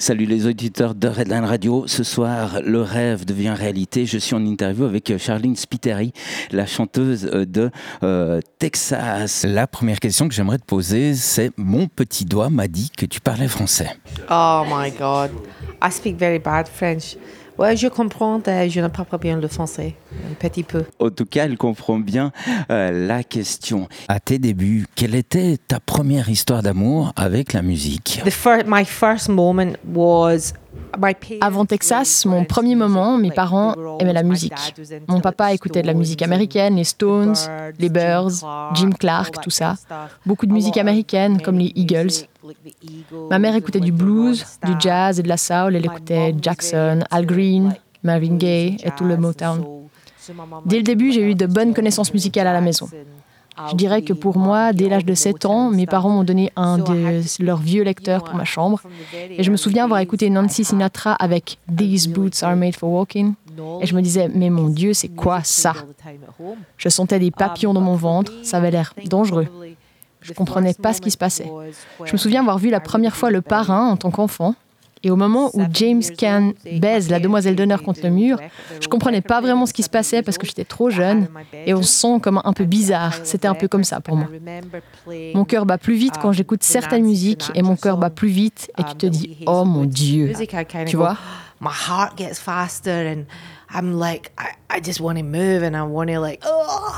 Salut les auditeurs de Redline Radio. Ce soir, le rêve devient réalité. Je suis en interview avec Charlene Spiteri, la chanteuse de euh, Texas. La première question que j'aimerais te poser, c'est mon petit doigt m'a dit que tu parlais français. Oh my God, I speak very bad French. Ouais, je comprends, je ne parle pas bien le français, un petit peu. En tout cas, elle comprend bien euh, la question. À tes débuts, quelle était ta première histoire d'amour avec la musique? The my first moment was my parents Avant Texas, mon premier moment, mes parents aimaient la musique. Mon papa écoutait de la musique américaine, les Stones, les Birds, Jim Clark, tout ça. Beaucoup de musique américaine, comme les Eagles. Ma mère écoutait du blues, du jazz et de la soul. Elle écoutait Jackson, Al Green, Marvin Gaye et tout le Motown. Dès le début, j'ai eu de bonnes connaissances musicales à la maison. Je dirais que pour moi, dès l'âge de 7 ans, mes parents m'ont donné un de leurs vieux lecteurs pour ma chambre. Et je me souviens avoir écouté Nancy Sinatra avec These Boots Are Made for Walking. Et je me disais, mais mon Dieu, c'est quoi ça? Je sentais des papillons dans mon ventre, ça avait l'air dangereux. Je comprenais pas ce qui se passait. Je me souviens avoir vu la première fois le parrain en tant qu'enfant. Et au moment où James Caan baise la demoiselle d'honneur contre le mur, je comprenais pas vraiment ce qui se passait parce que j'étais trop jeune et on se sent comme un peu bizarre. C'était un peu comme ça pour moi. Mon cœur bat plus vite quand j'écoute certaines musiques et mon cœur bat plus vite et tu te dis oh mon Dieu. Tu vois? My heart gets faster and I'm like, I just want to move and I want to like, oh,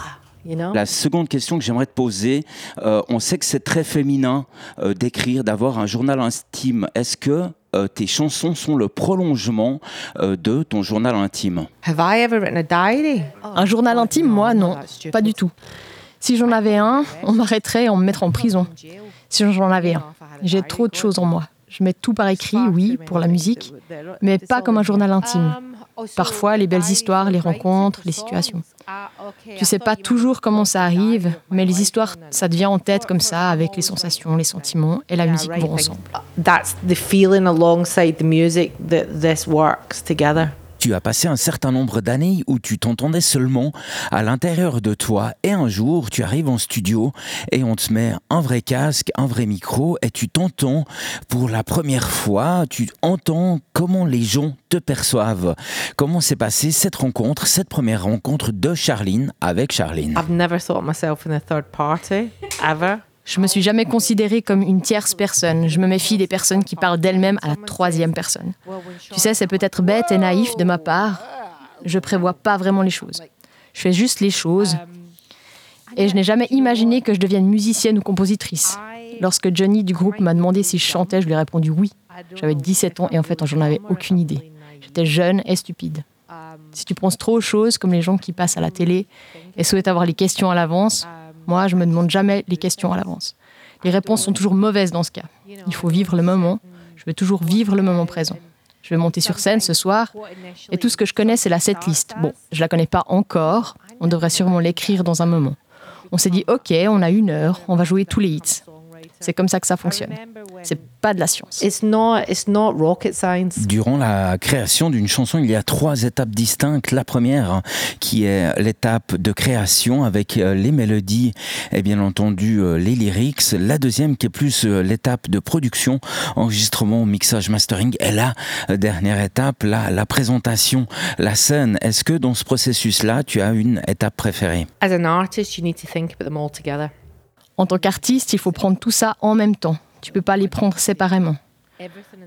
you know? La seconde question que j'aimerais te poser, euh, on sait que c'est très féminin euh, d'écrire, d'avoir un journal intime. Est-ce que euh, tes chansons sont le prolongement euh, de ton journal intime? Have I ever written a diary? Un journal intime, moi, non, pas du tout. Si j'en avais un, on m'arrêterait et on me mettrait en prison. Si j'en avais un, j'ai trop de choses en moi. Je mets tout par écrit, oui, pour la musique, mais pas comme un journal intime. Parfois, les belles histoires, les rencontres, les situations. Tu sais pas toujours comment ça arrive, mais les histoires, ça devient en tête comme ça, avec les sensations, les sentiments, et la musique vont ensemble. That's the feeling alongside the music that this works together. Tu as passé un certain nombre d'années où tu t'entendais seulement à l'intérieur de toi et un jour tu arrives en studio et on te met un vrai casque, un vrai micro et tu t'entends pour la première fois, tu entends comment les gens te perçoivent. Comment s'est passée cette rencontre, cette première rencontre de Charline avec Charline? I've never thought myself in a third party, ever. Je me suis jamais considérée comme une tierce personne. Je me méfie des personnes qui parlent d'elles-mêmes à la troisième personne. Tu sais, c'est peut-être bête et naïf de ma part. Je prévois pas vraiment les choses. Je fais juste les choses. Et je n'ai jamais imaginé que je devienne musicienne ou compositrice. Lorsque Johnny du groupe m'a demandé si je chantais, je lui ai répondu oui. J'avais 17 ans et en fait, j'en avais aucune idée. J'étais jeune et stupide. Si tu penses trop aux choses, comme les gens qui passent à la télé et souhaitent avoir les questions à l'avance, moi, je me demande jamais les questions à l'avance. Les réponses sont toujours mauvaises dans ce cas. Il faut vivre le moment. Je veux toujours vivre le moment présent. Je vais monter sur scène ce soir et tout ce que je connais, c'est la setlist. Bon, je la connais pas encore. On devrait sûrement l'écrire dans un moment. On s'est dit, OK, on a une heure, on va jouer tous les hits. C'est comme ça que ça fonctionne. C'est pas de la science. It's not, it's not rocket science. Durant la création d'une chanson, il y a trois étapes distinctes. La première, qui est l'étape de création avec euh, les mélodies et bien entendu euh, les lyrics. La deuxième, qui est plus euh, l'étape de production, enregistrement, mixage, mastering. Et la dernière étape, la, la présentation, la scène. Est-ce que dans ce processus-là, tu as une étape préférée? As an artist, you need to think about them all together. En tant qu'artiste, il faut prendre tout ça en même temps. Tu peux pas les prendre séparément.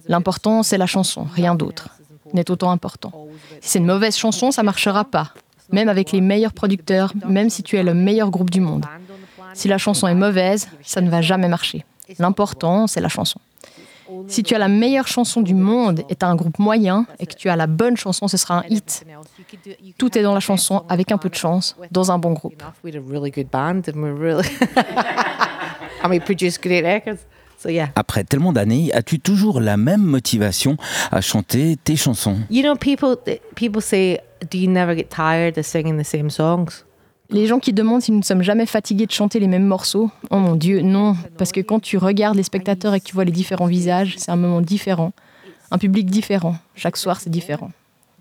L'important, c'est la chanson, rien d'autre n'est autant important. Si c'est une mauvaise chanson, ça marchera pas. Même avec les meilleurs producteurs, même si tu es le meilleur groupe du monde. Si la chanson est mauvaise, ça ne va jamais marcher. L'important, c'est la chanson. Si tu as la meilleure chanson du monde et tu as un groupe moyen et que tu as la bonne chanson, ce sera un hit. Tout est dans la chanson avec un peu de chance, dans un bon groupe. We had a really good band and we're really. and we produced great records. So yeah. Après tellement d'années, as-tu toujours la même motivation à chanter tes chansons? You know, people people say, "Do you never get tired of singing the same songs?" Les gens qui demandent si nous ne sommes jamais fatigués de chanter les mêmes morceaux, oh mon Dieu, non, parce que quand tu regardes les spectateurs et que tu vois les différents visages, c'est un moment différent, un public différent. Chaque soir, c'est différent.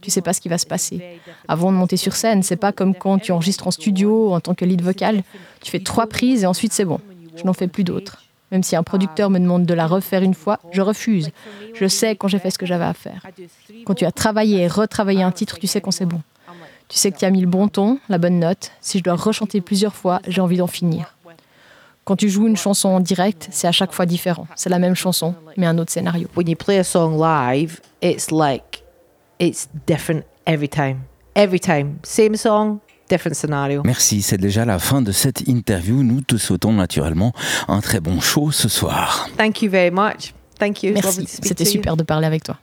Tu sais pas ce qui va se passer. Avant de monter sur scène, c'est pas comme quand tu enregistres en studio en tant que lead vocal. Tu fais trois prises et ensuite c'est bon. Je n'en fais plus d'autres. Même si un producteur me demande de la refaire une fois, je refuse. Je sais quand j'ai fait ce que j'avais à faire. Quand tu as travaillé et retravaillé un titre, tu sais quand c'est bon. Tu sais que tu as mis le bon ton, la bonne note. Si je dois rechanter plusieurs fois, j'ai envie d'en finir. Quand tu joues une chanson en direct, c'est à chaque fois différent. C'est la même chanson, mais un autre scénario. When you play a song live, it's like it's different every time. Every time, same song, different scenario. Merci, c'est déjà la fin de cette interview. Nous te souhaitons naturellement un très bon show ce soir. Thank you very much. Thank you. Merci, c'était super de parler avec toi.